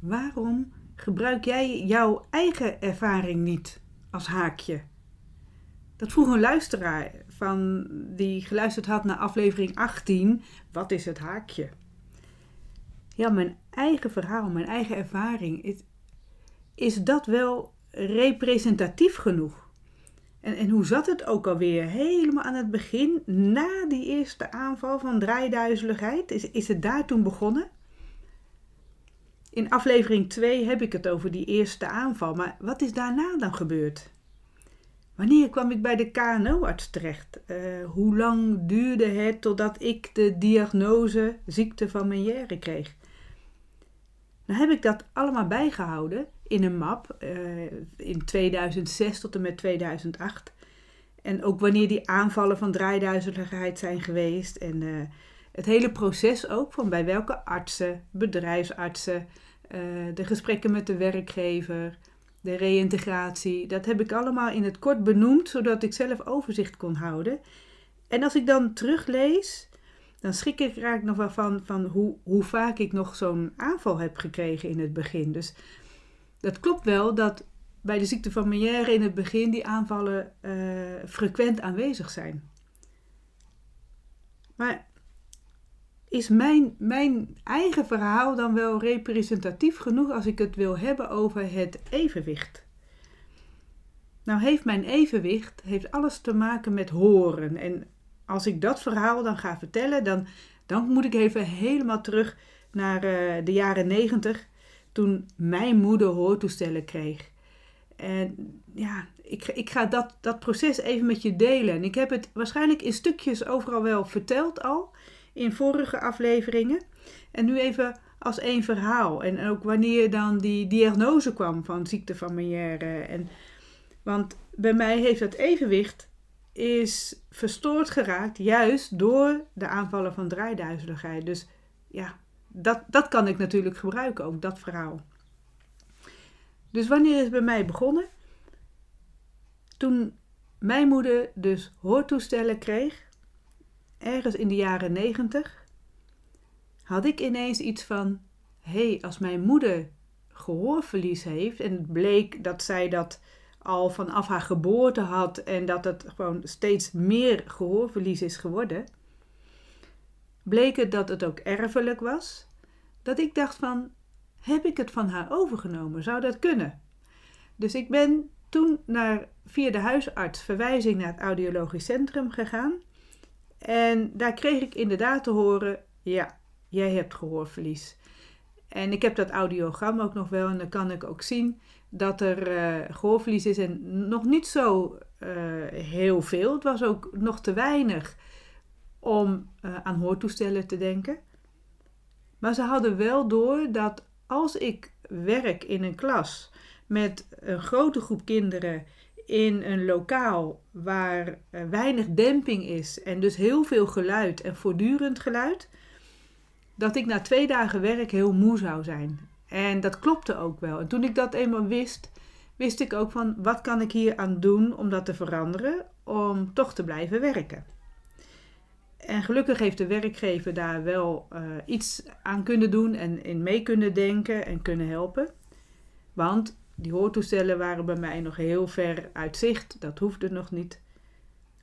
waarom gebruik jij jouw eigen ervaring niet als haakje? Dat vroeg een luisteraar van, die geluisterd had naar aflevering 18. Wat is het haakje? Ja, mijn eigen verhaal, mijn eigen ervaring. Is, is dat wel representatief genoeg? En, en hoe zat het ook alweer? Helemaal aan het begin, na die eerste aanval van draaiduizeligheid, is, is het daar toen begonnen? In aflevering 2 heb ik het over die eerste aanval, maar wat is daarna dan gebeurd? Wanneer kwam ik bij de KNO-arts terecht? Uh, hoe lang duurde het totdat ik de diagnose ziekte van Meniere kreeg? Nou heb ik dat allemaal bijgehouden in een map uh, in 2006 tot en met 2008. En ook wanneer die aanvallen van draaiduizeligheid zijn geweest. En uh, het hele proces ook van bij welke artsen, bedrijfsartsen, uh, de gesprekken met de werkgever, de reïntegratie. Dat heb ik allemaal in het kort benoemd, zodat ik zelf overzicht kon houden. En als ik dan teruglees, dan schrik ik er nog wel van, van hoe, hoe vaak ik nog zo'n aanval heb gekregen in het begin. Dus dat klopt wel dat bij de ziekte van Meniere in het begin die aanvallen uh, frequent aanwezig zijn. Maar is mijn, mijn eigen verhaal dan wel representatief genoeg als ik het wil hebben over het evenwicht? Nou heeft mijn evenwicht heeft alles te maken met horen. En als ik dat verhaal dan ga vertellen, dan, dan moet ik even helemaal terug naar uh, de jaren negentig, toen mijn moeder hoortoestellen kreeg. En ja, ik, ik ga dat, dat proces even met je delen. En ik heb het waarschijnlijk in stukjes overal wel verteld al in vorige afleveringen. En nu even als één verhaal. En ook wanneer dan die diagnose kwam van ziekte van. En, want bij mij heeft dat evenwicht is verstoord geraakt juist door de aanvallen van draaiduizeligheid. Dus ja, dat, dat kan ik natuurlijk gebruiken, ook dat verhaal. Dus wanneer is het bij mij begonnen? Toen mijn moeder dus hoortoestellen kreeg, ergens in de jaren negentig, had ik ineens iets van: hé, hey, als mijn moeder gehoorverlies heeft en het bleek dat zij dat al vanaf haar geboorte had en dat het gewoon steeds meer gehoorverlies is geworden, bleek het dat het ook erfelijk was. Dat ik dacht van, heb ik het van haar overgenomen? Zou dat kunnen? Dus ik ben toen naar, via de huisarts verwijzing naar het audiologisch centrum gegaan. En daar kreeg ik inderdaad te horen, ja, jij hebt gehoorverlies. En ik heb dat audiogram ook nog wel en dan kan ik ook zien dat er uh, gehoorverlies is en nog niet zo uh, heel veel. Het was ook nog te weinig om uh, aan hoortoestellen te denken. Maar ze hadden wel door dat als ik werk in een klas met een grote groep kinderen in een lokaal waar weinig demping is en dus heel veel geluid en voortdurend geluid, dat ik na twee dagen werk heel moe zou zijn. En dat klopte ook wel. En toen ik dat eenmaal wist, wist ik ook van wat kan ik hier aan doen om dat te veranderen, om toch te blijven werken. En gelukkig heeft de werkgever daar wel uh, iets aan kunnen doen en in mee kunnen denken en kunnen helpen. Want die hoortoestellen waren bij mij nog heel ver uit zicht, dat hoefde nog niet.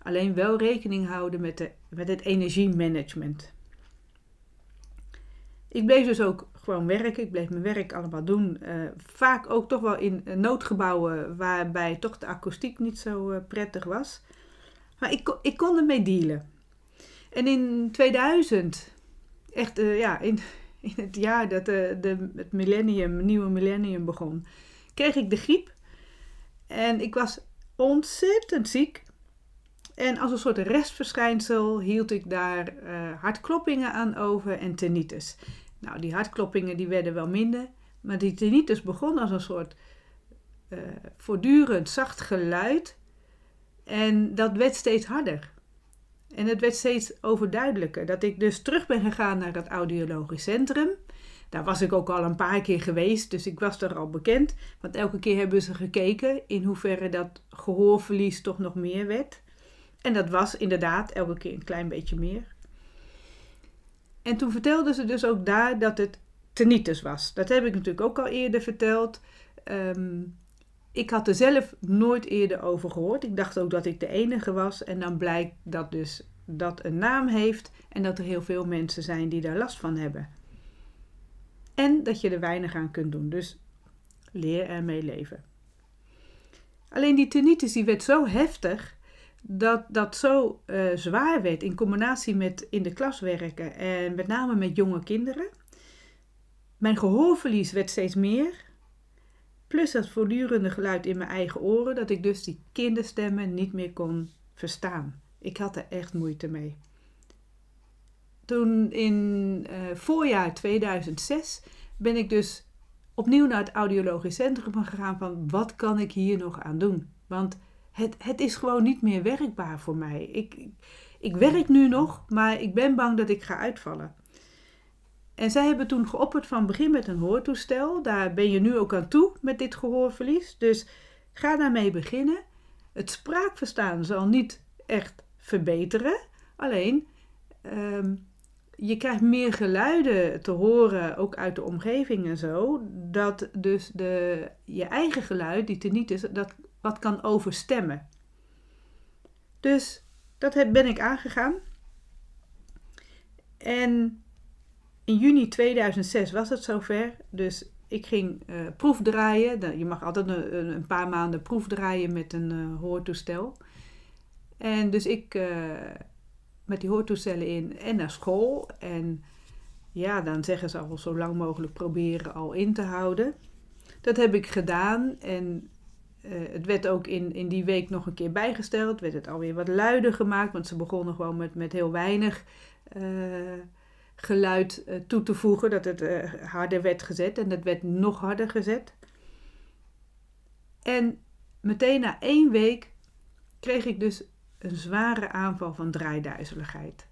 Alleen wel rekening houden met, de, met het energiemanagement. Ik bleef dus ook gewoon werken. Ik bleef mijn werk allemaal doen. Uh, vaak ook toch wel in noodgebouwen waarbij toch de akoestiek niet zo uh, prettig was. Maar ik, ik kon ermee dealen. En in 2000, echt ja, in, in het jaar dat de, de, het millennium, nieuwe millennium begon, kreeg ik de griep. En ik was ontzettend ziek. En als een soort restverschijnsel hield ik daar hartkloppingen aan over en tinnitus. Nou, die hartkloppingen die werden wel minder, maar die tinnitus begon als een soort uh, voortdurend zacht geluid. En dat werd steeds harder. En het werd steeds overduidelijker. Dat ik dus terug ben gegaan naar het audiologisch centrum. Daar was ik ook al een paar keer geweest, dus ik was er al bekend. Want elke keer hebben ze gekeken in hoeverre dat gehoorverlies toch nog meer werd. En dat was inderdaad elke keer een klein beetje meer. En toen vertelden ze dus ook daar dat het tinnitus was. Dat heb ik natuurlijk ook al eerder verteld. Ehm, ik had er zelf nooit eerder over gehoord. Ik dacht ook dat ik de enige was. En dan blijkt dat dus dat een naam heeft en dat er heel veel mensen zijn die daar last van hebben. En dat je er weinig aan kunt doen. Dus leer ermee leven. Alleen die tinnitus die werd zo heftig dat dat zo uh, zwaar werd in combinatie met in de klas werken en met name met jonge kinderen. Mijn gehoorverlies werd steeds meer. Plus dat voortdurende geluid in mijn eigen oren, dat ik dus die kinderstemmen niet meer kon verstaan. Ik had er echt moeite mee. Toen in uh, voorjaar 2006 ben ik dus opnieuw naar het audiologisch centrum gegaan van wat kan ik hier nog aan doen? Want het, het is gewoon niet meer werkbaar voor mij. Ik, ik, ik werk nu nog, maar ik ben bang dat ik ga uitvallen. En zij hebben toen geopperd van begin met een hoortoestel. Daar ben je nu ook aan toe met dit gehoorverlies. Dus ga daarmee beginnen. Het spraakverstaan zal niet echt verbeteren. Alleen, ehm, je krijgt meer geluiden te horen, ook uit de omgeving en zo. Dat dus de, je eigen geluid, die tinnitus, dat wat kan overstemmen. Dus dat ben ik aangegaan. En in juni 2006 was het zover. Dus ik ging uh, proefdraaien. Je mag altijd een, een, paar maanden proefdraaien met een uh, hoortoestel. En dus ik uh, met die hoortoestellen in en naar school. En ja, dan zeggen ze al zo lang mogelijk proberen al in te houden. Dat heb ik gedaan en het werd ook in, in die week nog een keer bijgesteld. Werd het alweer wat luider gemaakt, want ze begonnen gewoon met, met heel weinig geluid uh, toe te voegen, dat het harder werd gezet en dat werd nog harder gezet. En meteen na één week kreeg ik dus een zware aanval van draaiduizeligheid.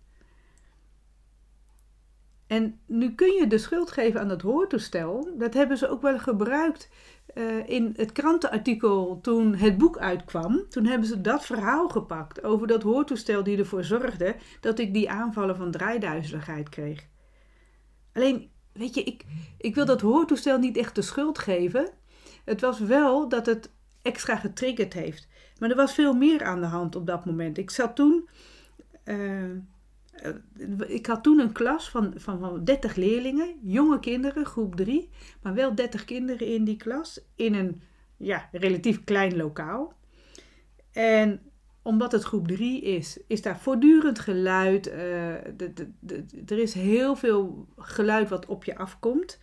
En nu kun je de schuld geven aan dat hoortoestel. Dat hebben ze ook wel gebruikt uh, in het krantenartikel toen het boek uitkwam. Toen hebben ze dat verhaal gepakt over dat hoortoestel die ervoor zorgde dat ik die aanvallen van draaiduizeligheid kreeg. Alleen, weet je, ik, ik wil dat hoortoestel niet echt de schuld geven. Het was wel dat het extra getriggerd heeft. Maar er was veel meer aan de hand op dat moment. Ik zat toen. Uh, ik had toen een klas van, van, van 30 leerlingen, jonge kinderen, groep 3, maar wel 30 kinderen in die klas, in een ja, relatief klein lokaal. En omdat het groep 3 is, is daar voortdurend geluid. De, de, de, er is heel veel geluid wat op je afkomt.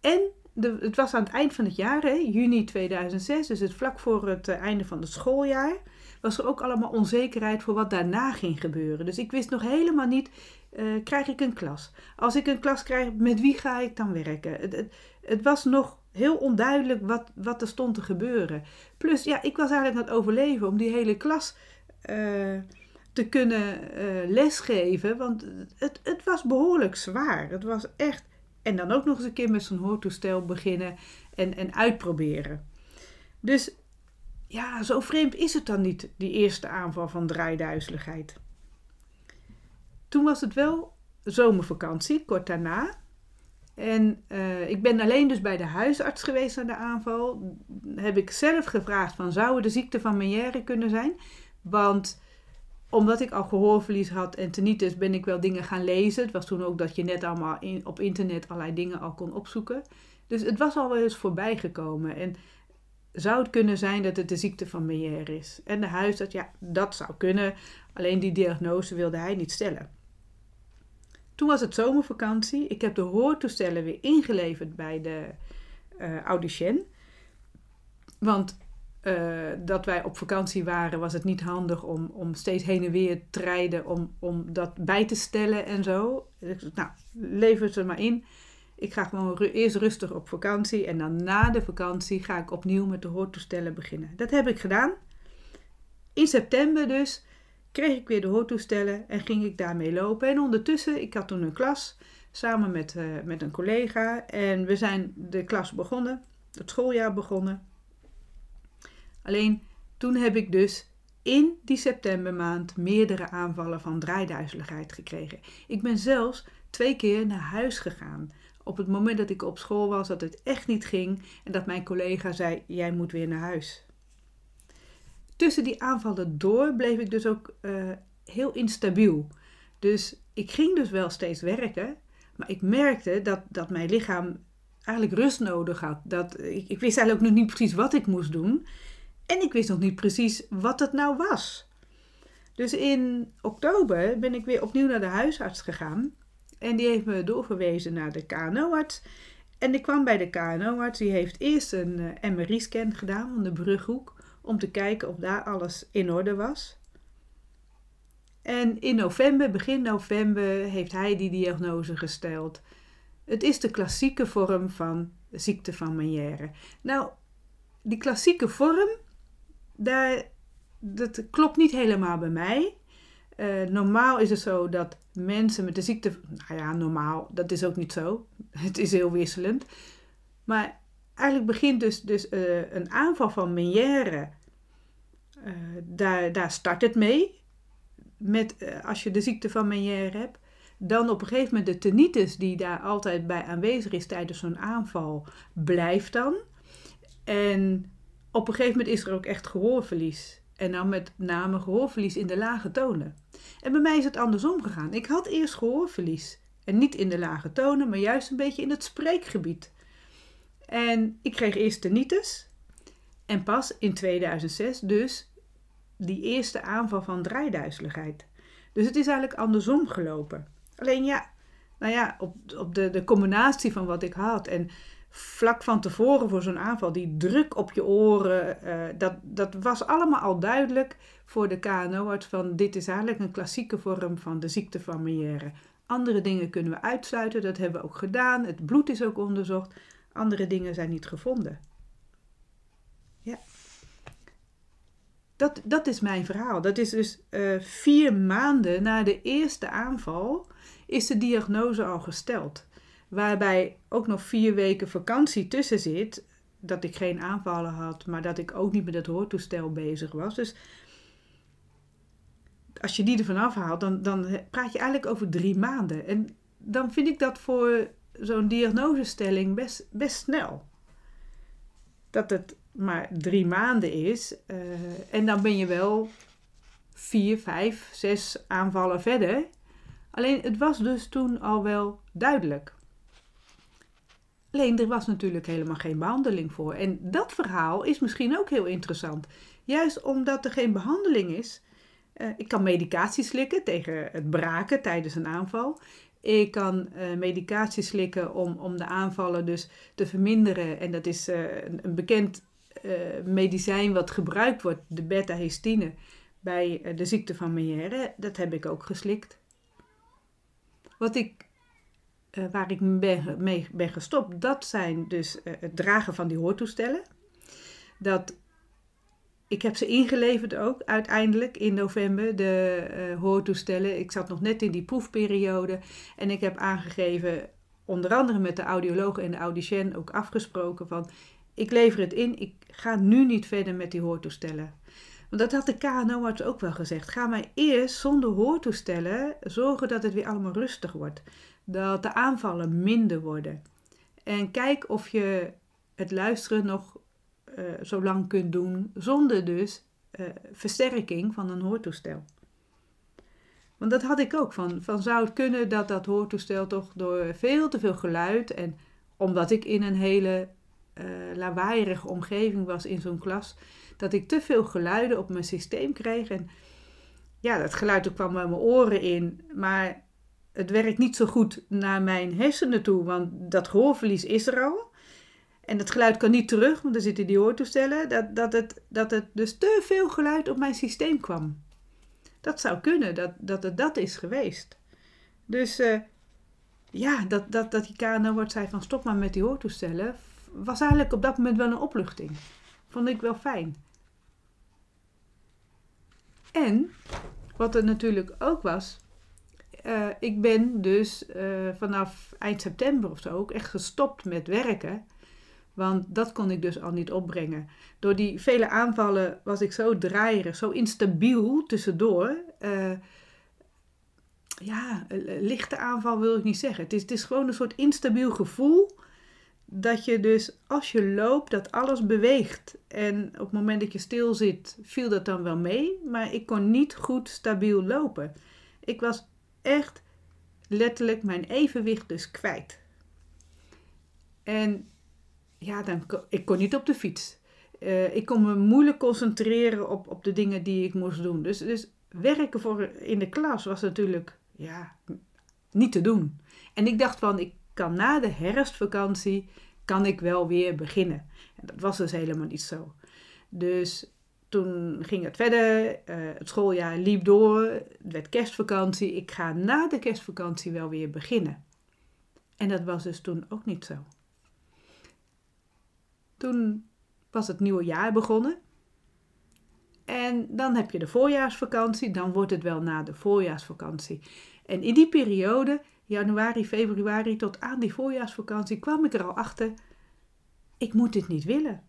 En het was aan het eind van het jaar, hè, juni 2006, dus het vlak voor het uh, einde van het schooljaar, was er ook allemaal onzekerheid voor wat daarna ging gebeuren. Dus ik wist nog helemaal niet, uh, krijg ik een klas? Als ik een klas krijg, met wie ga ik dan werken? Het, het, het was nog heel onduidelijk wat, wat er stond te gebeuren. Plus, ja, ik was eigenlijk aan het overleven om die hele klas uh, te kunnen lesgeven. Want het, het was behoorlijk zwaar. Het was echt. En dan ook nog eens een keer met zo'n hoortoestel beginnen en, en uitproberen. Dus ja, zo vreemd is het dan niet, die eerste aanval van draaiduizeligheid. Toen was het wel zomervakantie, kort daarna. En uh, ik ben alleen dus bij de huisarts geweest aan de aanval. Heb ik zelf gevraagd van zou het de ziekte van Meniere kunnen zijn? Want omdat ik al gehoorverlies had en tinnitus ben ik wel dingen gaan lezen. Het was toen ook dat je net allemaal in, op internet allerlei dingen al kon opzoeken. Dus het was al wel eens voorbij gekomen. En zou het kunnen zijn dat het de ziekte van Meniere is? En de huisarts, ja, dat zou kunnen. Alleen die diagnose wilde hij niet stellen. Toen was het zomervakantie. Ik heb de hoortoestellen weer ingeleverd bij de uh, audicien. Want uh, dat wij op vakantie waren, was het niet handig om, om steeds heen en weer te rijden om, om dat bij te stellen en zo. Dus, nou, lever ze maar in. Ik ga gewoon eerst rustig op vakantie en dan na de vakantie ga ik opnieuw met de hoortoestellen beginnen. Dat heb ik gedaan. In september dus kreeg ik weer de hoortoestellen en ging ik daarmee lopen. En ondertussen, ik had toen een klas samen met, uh, met een collega en we zijn de klas begonnen, het schooljaar begonnen. Alleen toen heb ik dus in die septembermaand meerdere aanvallen van draaiduizeligheid gekregen. Ik ben zelfs twee keer naar huis gegaan op het moment dat ik op school was, dat het echt niet ging en dat mijn collega zei: Jij moet weer naar huis. Tussen die aanvallen door bleef ik dus ook uh, heel instabiel. Dus ik ging dus wel steeds werken, maar ik merkte dat, dat mijn lichaam eigenlijk rust nodig had. Dat, ik, ik wist eigenlijk nog niet precies wat ik moest doen. En ik wist nog niet precies wat het nou was. Dus in oktober ben ik weer opnieuw naar de huisarts gegaan. En die heeft me doorverwezen naar de KNO-arts. En ik kwam bij de KNO-arts. Die heeft eerst een eh, MRI-scan gedaan van de brughoek. Om te kijken of daar alles in orde was. En in november, begin november, heeft hij die diagnose gesteld. Het is de klassieke vorm van ziekte van Meniere. Nou, die klassieke vorm, dat klopt niet helemaal bij mij. Uh, normaal is het zo dat mensen met de ziekte. Nou ja, normaal, dat is ook niet zo. Het is heel wisselend. Maar eigenlijk begint dus, dus uh, een aanval van Meniere. Uh, daar, daar start het mee. Met, als je de ziekte van Meniere hebt. Dan op een gegeven moment de tinnitus, die daar altijd bij aanwezig is tijdens zo'n aanval, blijft dan. En op een gegeven moment is er ook echt gehoorverlies. En dan met name gehoorverlies in de lage tonen. En bij mij is het andersom gegaan. Ik had eerst gehoorverlies. En niet in de lage tonen, maar juist een beetje in het spreekgebied. En ik kreeg eerst tinnitus. En pas in 2006 dus die eerste aanval van draaiduizeligheid. Dus het is eigenlijk andersom gelopen. Alleen ja, nou ja, op, op de, de combinatie van wat ik had en vlak van tevoren voor zo'n aanval, die druk op je oren, uh, dat, dat was allemaal al duidelijk voor de KNO-arts van dit is eigenlijk een klassieke vorm van de ziekte van Meniere. Andere dingen kunnen we uitsluiten, dat hebben we ook gedaan. Het bloed is ook onderzocht. Andere dingen zijn niet gevonden. Ja. Dat, dat is mijn verhaal. Dat is dus uh, vier maanden na de eerste aanval is de diagnose al gesteld. Waarbij ook nog vier weken vakantie tussen zit. Dat ik geen aanvallen had, maar dat ik ook niet met het hoortoestel bezig was. Dus als je die ervan afhaalt, dan, dan praat je eigenlijk over drie maanden. En dan vind ik dat voor zo'n diagnosestelling best, best snel. Dat het maar drie maanden is. Uh, en dan ben je wel vier, vijf, zes aanvallen verder. Alleen het was dus toen al wel duidelijk. Alleen er was natuurlijk helemaal geen behandeling voor. En dat verhaal is misschien ook heel interessant. Juist omdat er geen behandeling is. Uh, ik kan medicatie slikken tegen het braken tijdens een aanval. Ik kan uh, medicatie slikken om, om de aanvallen dus te verminderen. En dat is een, een, bekend medicijn wat gebruikt wordt, de beta-histine, bij de ziekte van Meniere. Dat heb ik ook geslikt. Wat ik, uh, waar ik ben, mee ben gestopt, dat zijn dus uh, het dragen van die hoortoestellen. Dat, ik heb ze ingeleverd ook uiteindelijk in november, de uh, hoortoestellen. Ik zat nog net in die proefperiode en ik heb aangegeven, onder andere met de audioloog en de audicien ook afgesproken van... Ik lever het in, ik ga nu niet verder met die hoortoestellen. Want dat had de KNO-arts ook wel gezegd. Ga maar eerst zonder hoortoestellen zorgen dat het weer allemaal rustig wordt. Dat de aanvallen minder worden. En kijk of je het luisteren nog uh, zo lang kunt doen zonder dus uh, versterking van een hoortoestel. Want dat had ik ook van, van zou het kunnen dat dat hoortoestel toch door veel te veel geluid en omdat ik in een hele uh, lawaaierige omgeving was in zo'n klas, dat ik te veel geluiden op mijn systeem kreeg. En ja, dat geluid kwam bij mijn oren in, maar het werkt niet zo goed naar mijn hersenen toe, want dat gehoorverlies is er al. En het geluid kan niet terug, want er zitten die hoortoestellen, dat, dat, het, dat het dus te veel geluid op mijn systeem kwam. Dat zou kunnen, dat, dat het dat is geweest. Dus uh, ja, dat, dat, dat die KNO wordt zei van stop maar met die hoortoestellen, was eigenlijk op dat moment wel een opluchting. Vond ik wel fijn. En wat er natuurlijk ook was, uh, ik ben dus uh, vanaf eind september of zo ook echt gestopt met werken. Want dat kon ik dus al niet opbrengen. Door die vele aanvallen was ik zo draaierig, zo instabiel tussendoor. Uh, ja, lichte aanval wil ik niet zeggen. Het is, het is gewoon een soort instabiel gevoel dat je dus als je loopt, dat alles beweegt. En op het moment dat je stil zit, viel dat dan wel mee, maar ik kon niet goed stabiel lopen. Ik was echt letterlijk mijn evenwicht dus kwijt. En ja, dan, ik kon niet op de fiets. Uh, ik kon me moeilijk concentreren op, op de dingen die ik moest doen. Dus, dus werken voor in de klas was natuurlijk ja, niet te doen. En ik dacht van, ik kan na de herfstvakantie, kan ik wel weer beginnen. En dat was dus helemaal niet zo. Dus toen ging het verder, uh, het schooljaar liep door, het werd kerstvakantie. Ik ga na de kerstvakantie wel weer beginnen. En dat was dus toen ook niet zo. Toen was het nieuwe jaar begonnen. En dan heb je de voorjaarsvakantie, dan wordt het wel na de voorjaarsvakantie. En in die periode, januari, februari tot aan die voorjaarsvakantie, kwam ik er al achter: ik moet dit niet willen.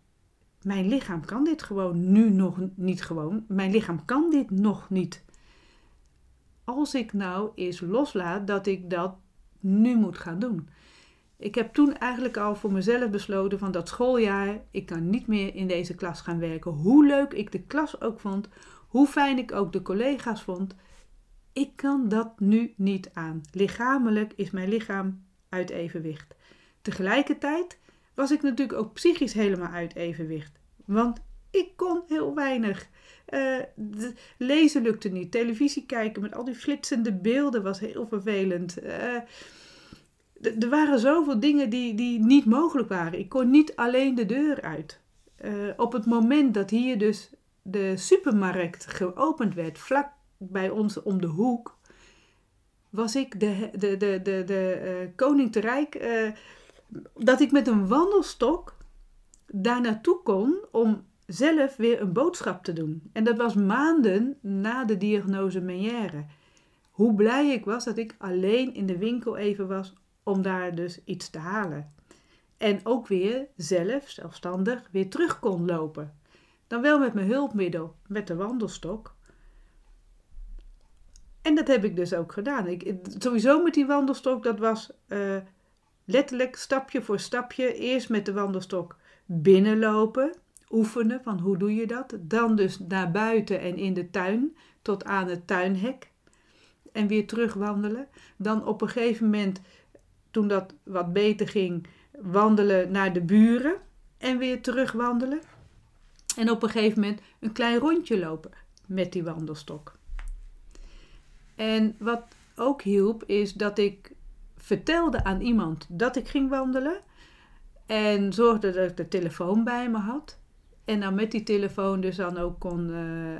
Mijn lichaam kan dit gewoon nu nog niet gewoon. Mijn lichaam kan dit nog niet. Als ik nou eens loslaat dat ik dat nu moet gaan doen. Ik heb toen eigenlijk al voor mezelf besloten van dat schooljaar, ik kan niet meer in deze klas gaan werken. Hoe leuk ik de klas ook vond, hoe fijn ik ook de collega's vond, ik kan dat nu niet aan. Lichamelijk is mijn lichaam uit evenwicht. Tegelijkertijd was ik natuurlijk ook psychisch helemaal uit evenwicht. Want ik kon heel weinig. Uh, lezen lukte niet. Televisie kijken met al die flitsende beelden was heel vervelend. Uh, er waren zoveel dingen die, die niet mogelijk waren. Ik kon niet alleen de deur uit. Uh, op het moment dat hier dus de supermarkt geopend werd, vlak bij ons om de hoek, was ik de, de, de, de, koning te. Dat ik met een wandelstok daar naartoe kon om zelf weer een boodschap te doen. En dat was maanden na de diagnose Meniere. Hoe blij ik was dat ik alleen in de winkel even was om daar dus iets te halen. En ook weer zelf, zelfstandig, weer terug kon lopen. Dan wel met mijn hulpmiddel, met de wandelstok. En dat heb ik dus ook gedaan. Ik, sowieso met die wandelstok, dat was uh, letterlijk stapje voor stapje. Eerst met de wandelstok binnenlopen, oefenen van hoe doe je dat. Dan dus naar buiten en in de tuin tot aan het tuinhek. En weer terug wandelen. Dan op een gegeven moment toen dat wat beter ging, wandelen naar de buren en weer terug wandelen. En op een gegeven moment een klein rondje lopen met die wandelstok. En wat ook hielp, is dat ik vertelde aan iemand dat ik ging wandelen. En zorgde dat ik de telefoon bij me had. En dan met die telefoon dus dan ook kon uh, uh,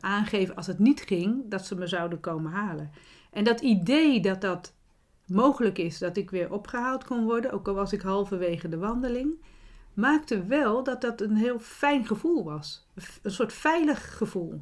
aangeven als het niet ging, dat ze me zouden komen halen. En dat idee dat dat mogelijk is dat ik weer opgehaald kon worden, ook al was ik halverwege de wandeling, maakte wel dat dat een heel fijn gevoel was. Een soort veilig gevoel.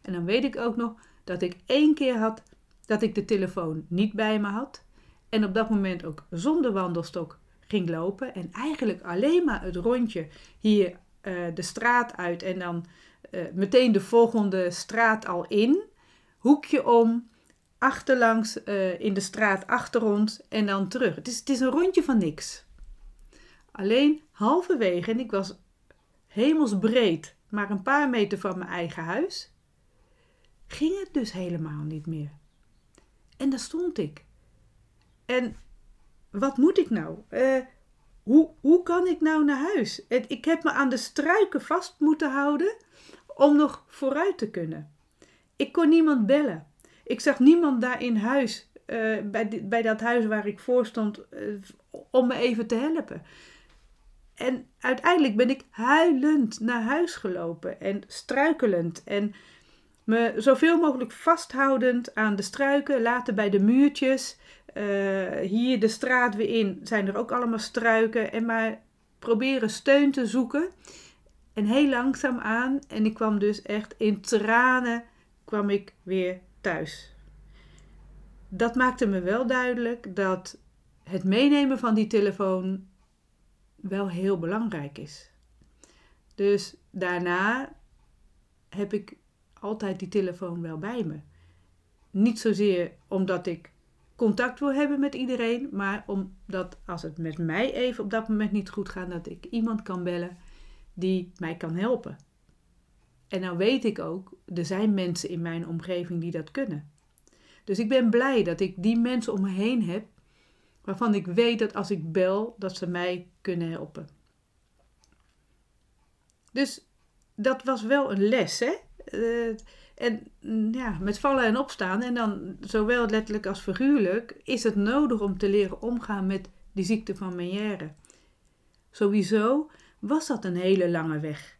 En dan weet ik ook nog dat ik één keer had dat ik de telefoon niet bij me had. En op dat moment ook zonder wandelstok ging lopen. En eigenlijk alleen maar het rondje hier uh, de straat uit en dan uh, meteen de volgende straat al in. Hoekje om, achterlangs uh, in de straat achter ons en dan terug. Het is, het is een rondje van niks. Alleen halverwege, en ik was hemelsbreed, maar een paar meter van mijn eigen huis, ging het dus helemaal niet meer. En daar stond ik. En wat moet ik nou? Uh, hoe, hoe kan ik nou naar huis? Ik heb me aan de struiken vast moeten houden om nog vooruit te kunnen. Ik kon niemand bellen. Ik zag niemand daar in huis, uh, bij, bij dat huis waar ik voor stond, uh, om me even te helpen. En uiteindelijk ben ik huilend naar huis gelopen en struikelend en me zoveel mogelijk vasthoudend aan de struiken, later bij de muurtjes. Uh, hier de straat weer in zijn er ook allemaal struiken en maar proberen steun te zoeken. En heel langzaam aan, en ik kwam dus echt in tranen, kwam ik weer thuis. Dat maakte me wel duidelijk dat het meenemen van die telefoon wel heel belangrijk is. Dus daarna heb ik altijd die telefoon wel bij me. niet zozeer omdat ik contact wil hebben met iedereen, maar omdat als het met mij even op dat moment niet goed gaat, dat ik iemand kan bellen die mij kan helpen. En nou weet ik ook, er zijn mensen in mijn omgeving die dat kunnen. Dus ik ben blij dat ik die mensen om me heen heb, waarvan ik weet dat als ik bel, dat ze mij kunnen helpen. Dus dat was wel een les, hè? Uh, en mm, ja, met vallen en opstaan, en dan zowel letterlijk als figuurlijk, is het nodig om te leren omgaan met die ziekte van Meniere. Sowieso was dat een hele lange weg.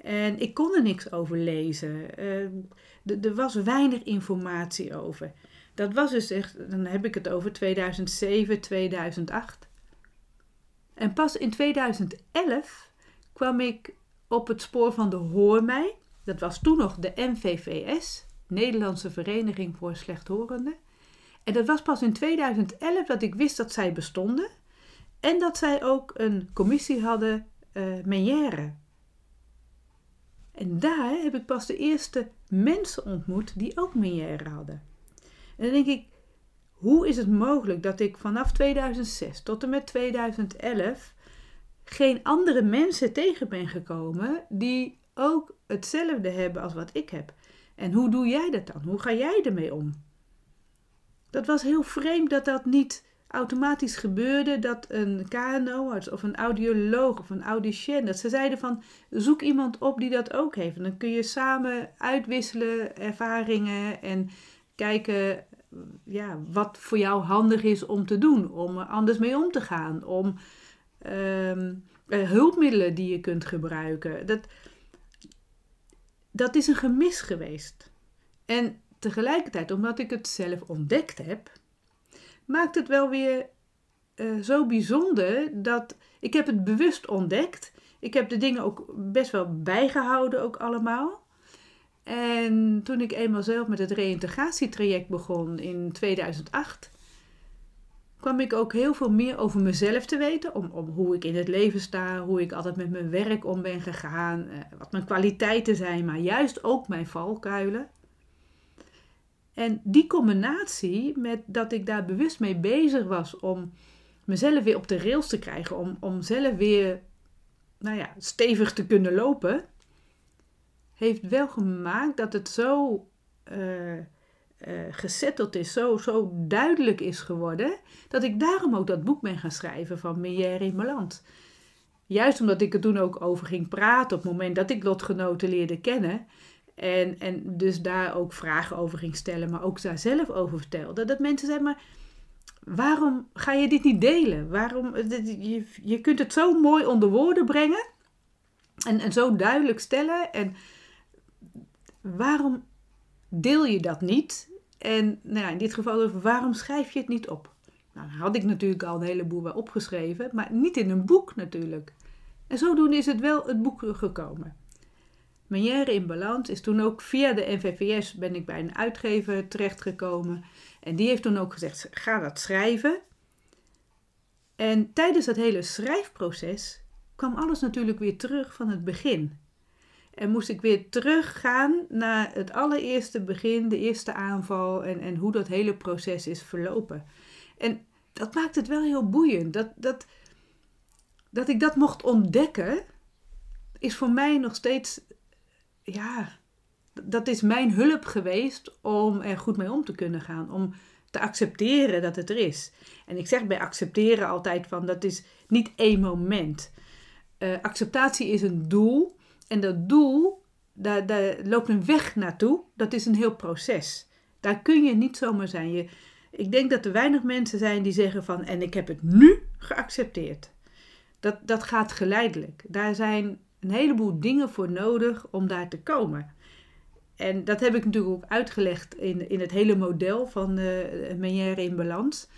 En ik kon er niks over lezen. Uh, er was weinig informatie over. Dat was dus echt, dan heb ik het over 2007, 2008. En pas in 2011 kwam ik op het spoor van de Hoor mij. Dat was toen nog de NVVS, Nederlandse Vereniging voor Slechthorenden. En dat was pas in 2011 dat ik wist dat zij bestonden. En dat zij ook een commissie hadden, uh. En daar heb ik pas de eerste mensen ontmoet die ook Menière hadden. En dan denk ik, hoe is het mogelijk dat ik vanaf 2006 tot en met 2011 geen andere mensen tegen ben gekomen die ook hetzelfde hebben als wat ik heb? En hoe doe jij dat dan? Hoe ga jij ermee om? Dat was heel vreemd dat dat niet automatisch gebeurde dat een KNO-arts of een audioloog of een audicien, dat ze zeiden van zoek iemand op die dat ook heeft. En dan kun je samen uitwisselen ervaringen en kijken ja, wat voor jou handig is om te doen, om er anders mee om te gaan, om ehm, eh, hulpmiddelen die je kunt gebruiken. Dat, dat is een gemis geweest. En tegelijkertijd, omdat ik het zelf ontdekt heb, maakt het wel weer uh, zo bijzonder dat ik heb het bewust ontdekt. Ik heb de dingen ook best wel bijgehouden, ook allemaal. En toen ik eenmaal zelf met het reïntegratietraject begon in 2008, kwam ik ook heel veel meer over mezelf te weten. Om, om hoe ik in het leven sta, hoe ik altijd met mijn werk om ben gegaan, eh, wat mijn kwaliteiten zijn, maar juist ook mijn valkuilen. En die combinatie met dat ik daar bewust mee bezig was om mezelf weer op de rails te krijgen, om, om zelf weer nou ja, stevig te kunnen lopen, heeft wel gemaakt dat het zo uh, uh, gesetteld is, zo, zo duidelijk is geworden, dat ik daarom ook dat boek ben gaan schrijven van Meijer in Meland. Juist omdat ik er toen ook over ging praten op het moment dat ik lotgenoten leerde kennen. En, en dus daar ook vragen over ging stellen, maar ook daar zelf over vertelde. Dat mensen zeggen, maar waarom ga je dit niet delen? Waarom, je, je kunt het zo mooi onder woorden brengen en, en zo duidelijk stellen. En waarom deel je dat niet? En nou ja, in dit geval, waarom schrijf je het niet op? Nou, had ik natuurlijk al een heleboel wel opgeschreven, maar niet in een boek natuurlijk. En zodoende is het wel het boek gekomen. Manière in Balans is toen ook via de NVVS ben ik bij een uitgever terechtgekomen. En die heeft toen ook gezegd, ga dat schrijven. En tijdens dat hele schrijfproces kwam alles natuurlijk weer terug van het begin. En moest ik weer teruggaan naar het allereerste begin, de eerste aanval en, en hoe dat hele proces is verlopen. En dat maakt het wel heel boeiend. Dat, dat, dat ik dat mocht ontdekken, is voor mij nog steeds, ja, dat is mijn hulp geweest om er goed mee om te kunnen gaan. Om te accepteren dat het er is. En ik zeg bij accepteren altijd van dat is niet één moment. Uh, acceptatie is een doel en dat doel, daar, daar loopt een weg naartoe. Dat is een heel proces. Daar kun je niet zomaar zijn. Je, ik denk dat er weinig mensen zijn die zeggen van en ik heb het nu geaccepteerd. Dat, dat gaat geleidelijk. Daar zijn een heleboel dingen voor nodig om daar te komen. En dat heb ik natuurlijk ook uitgelegd in, in het hele model van uh, Menière in Balans.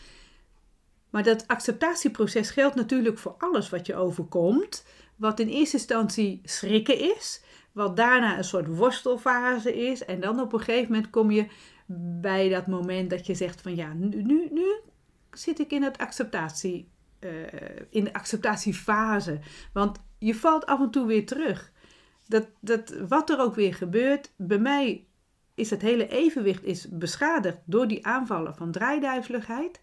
Maar dat acceptatieproces geldt natuurlijk voor alles wat je overkomt wat in eerste instantie schrikken is, wat daarna een soort worstelfase is. En dan op een gegeven moment kom je bij dat moment dat je zegt van ja, nu, nu, zit ik in, het acceptatie, uh, in de acceptatiefase. Want je valt af en toe weer terug. Dat, dat, wat er ook weer gebeurt, bij mij is het hele evenwicht is beschadigd door die aanvallen van draaiduizeligheid.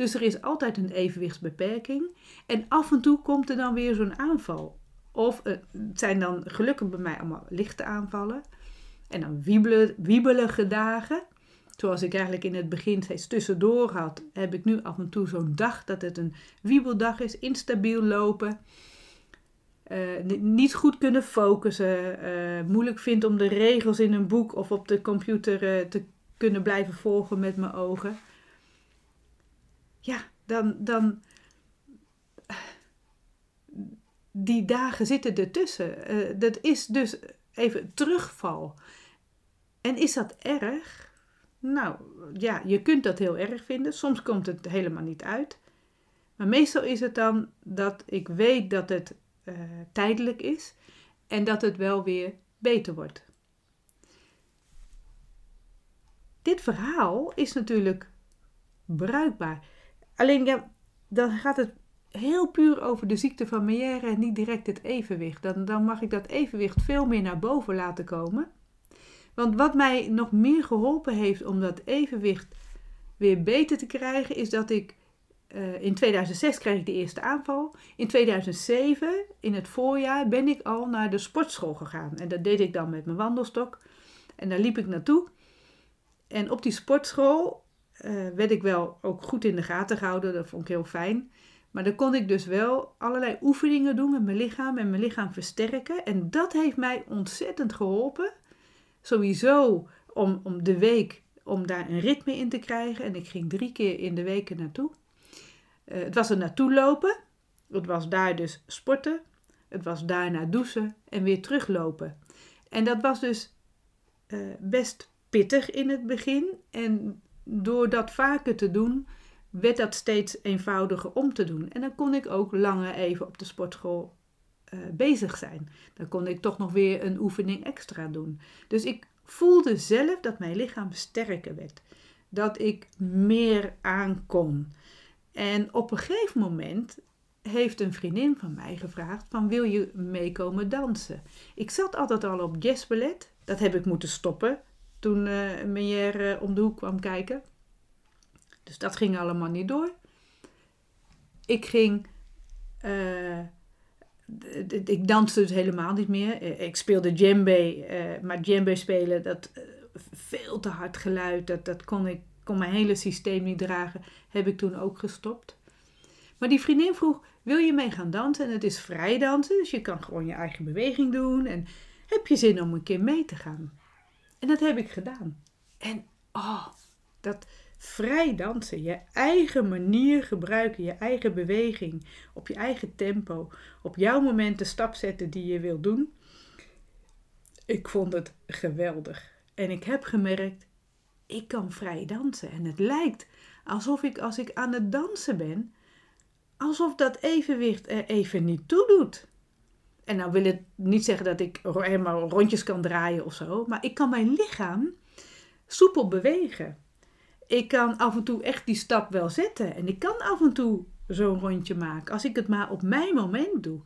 Dus er is altijd een evenwichtsbeperking. En af en toe komt er dan weer zo'n aanval. Of het zijn dan gelukkig bij mij allemaal lichte aanvallen. En dan wiebelen, wiebelige dagen. Zoals ik eigenlijk in het begin steeds tussendoor had, heb ik nu af en toe zo'n dag dat het een wiebeldag is. Instabiel lopen. Uh, niet goed kunnen focussen. Uh, moeilijk vindt om de regels in een boek of op de computer te kunnen blijven volgen met mijn ogen. Dan, dan die dagen zitten ertussen. Uh, dat is dus even terugval. En is dat erg? Nou ja, je kunt dat heel erg vinden. Soms komt het helemaal niet uit. Maar meestal is het dan dat ik weet dat het uh, tijdelijk is en dat het wel weer beter wordt. Dit verhaal is natuurlijk bruikbaar. Alleen ja, dan gaat het heel puur over de ziekte van Meière en niet direct het evenwicht. Dan, dan mag ik dat evenwicht veel meer naar boven laten komen. Want wat mij nog meer geholpen heeft om dat evenwicht weer beter te krijgen, is dat ik uh, in 2006 kreeg ik de eerste aanval. In 2007, in het voorjaar, ben ik al naar de sportschool gegaan. En dat deed ik dan met mijn wandelstok. En daar liep ik naartoe. En op die sportschool uh, werd ik wel ook goed in de gaten gehouden. Dat vond ik heel fijn. Maar dan kon ik dus wel allerlei oefeningen doen met mijn lichaam en mijn lichaam versterken. En dat heeft mij ontzettend geholpen. Sowieso om, om de week, om daar een ritme in te krijgen. En ik ging drie keer in de week naartoe. Uh, het was er naartoe lopen. Het was daar dus sporten. Het was daarna douchen en weer teruglopen. En dat was dus uh, best pittig in het begin. En door dat vaker te doen, werd dat steeds eenvoudiger om te doen. En dan kon ik ook langer even op de sportschool uh, bezig zijn. Dan kon ik toch nog weer een oefening extra doen. Dus ik voelde zelf dat mijn lichaam sterker werd. Dat ik meer aan kon. En op een gegeven moment heeft een vriendin van mij gevraagd van wil je meekomen dansen? Ik zat altijd al op jazzballet. Dat heb ik moeten stoppen toen uh, Meijer uh, om de hoek kwam kijken. Dus dat ging allemaal niet door. Ik ging. Uh, ik danste dus helemaal niet meer. Eh, ik speelde djembe, maar djembe spelen, dat veel te hard geluid, dat, dat kon, ik, kon mijn hele systeem niet dragen, heb ik toen ook gestopt. Maar die vriendin vroeg, wil je mee gaan dansen? En het is vrij dansen, dus je kan gewoon je eigen beweging doen. En heb je zin om een keer mee te gaan? En dat heb ik gedaan. En oh, dat, Vrij dansen, je eigen manier gebruiken, je eigen beweging, op je eigen tempo, op jouw moment de stap zetten die je wil doen. Ik vond het geweldig. En ik heb gemerkt, ik kan vrij dansen. En het lijkt alsof ik als ik aan het dansen ben, alsof dat evenwicht er even niet toe doet. En nou wil het niet zeggen dat ik helemaal rondjes kan draaien of zo, maar ik kan mijn lichaam soepel bewegen ik kan af en toe echt die stap wel zetten. En ik kan af en toe zo'n rondje maken. Als ik het maar op mijn moment doe.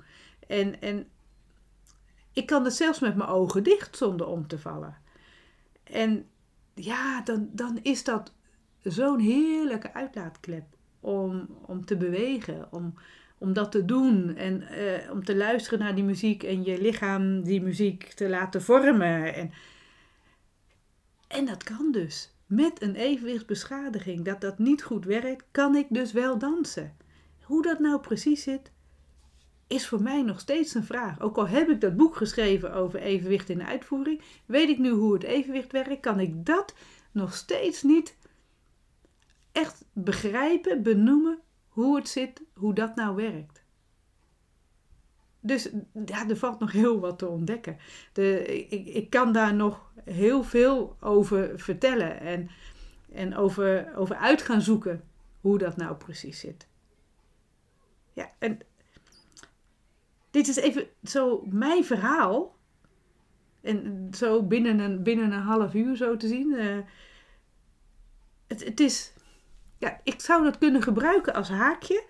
En, en ik kan het zelfs met mijn ogen dicht zonder om te vallen. En ja, dan, dan is dat zo'n heerlijke uitlaatklep om, om te bewegen, om, om dat te doen en uh, om te luisteren naar die muziek en je lichaam die muziek te laten vormen. En, en dat kan dus met een evenwichtsbeschadiging, dat dat niet goed werkt, kan ik dus wel dansen. Hoe dat nou precies zit, is voor mij nog steeds een vraag. Ook al heb ik dat boek geschreven over evenwicht in de uitvoering, weet ik nu hoe het evenwicht werkt, kan ik dat nog steeds niet echt begrijpen, benoemen hoe het zit, hoe dat nou werkt. Dus ja, er valt nog heel wat te ontdekken. De, ik, ik kan daar nog heel veel over vertellen en, en over, over uit gaan zoeken hoe dat nou precies zit. Ja, en dit is even zo mijn verhaal. En zo binnen een, binnen een half uur zo te zien. Uh, het, het is, ja, ik zou dat kunnen gebruiken als haakje.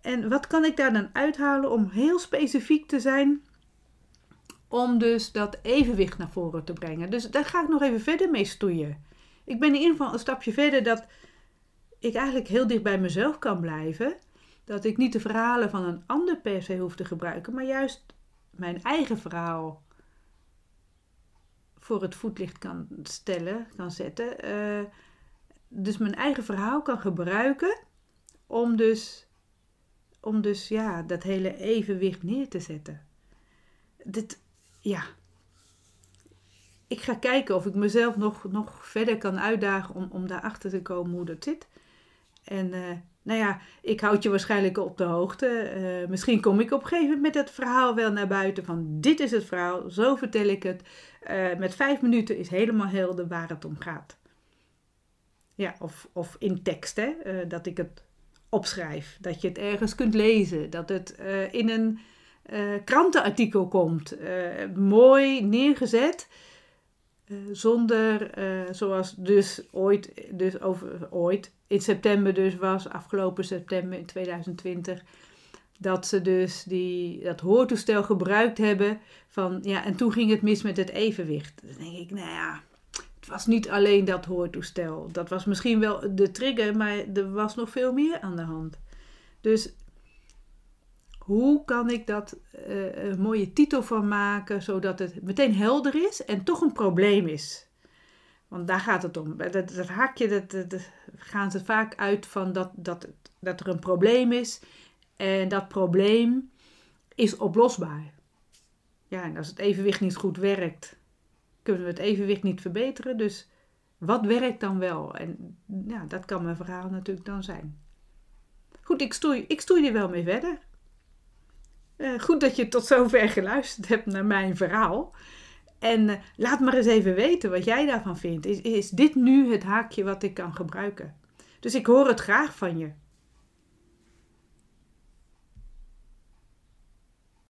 En wat kan ik daar dan uithalen om heel specifiek te zijn om dus dat evenwicht naar voren te brengen. Dus daar ga ik nog even verder mee stoeien. Ik ben in ieder geval een stapje verder dat ik eigenlijk heel dicht bij mezelf kan blijven. Dat ik niet de verhalen van een ander per se hoef te gebruiken, maar juist mijn eigen verhaal voor het voetlicht kan stellen, kan zetten. Uh, dus mijn eigen verhaal kan gebruiken om dus, om dus ja, dat hele evenwicht neer te zetten. Dit, ja. Ik ga kijken of ik mezelf nog, nog verder kan uitdagen om, om daarachter te komen hoe dat zit. En uh, nou ja, ik houd je waarschijnlijk op de hoogte. Uh, misschien kom ik op een gegeven moment met het verhaal wel naar buiten van dit is het verhaal, zo vertel ik het. Uh, met vijf minuten is helemaal helder waar het om gaat. Ja, of, of in tekst, hè, uh, dat ik het opschrijf. Dat je het ergens kunt lezen. Dat het in een krantenartikel komt. mooi neergezet. zonder, zoals dus ooit, dus over, ooit, in september dus was, afgelopen september in 2020, dat ze dus die, dat hoortoestel gebruikt hebben van, ja, en toen ging het mis met het evenwicht. Dan denk ik, nou ja, was niet alleen dat hoortoestel. Dat was misschien wel de trigger, maar er was nog veel meer aan de hand. Dus hoe kan ik dat uh, een mooie titel van maken, zodat het meteen helder is en toch een probleem is? Want daar gaat het om. Dat, dat haakje, dat, dat, gaan ze vaak uit van dat, dat, dat er een probleem is. En dat probleem is oplosbaar. Ja, en als het evenwicht niet goed werkt, kunnen we het evenwicht niet verbeteren. Dus wat werkt dan wel? En ja, dat kan mijn verhaal natuurlijk dan zijn. Goed, ik stoei, ik stoei wel mee verder. Uh, goed dat je tot zover geluisterd hebt naar mijn verhaal. En uh, laat maar eens even weten wat jij daarvan vindt. Is, is dit nu het haakje wat ik kan gebruiken? Dus ik hoor het graag van je.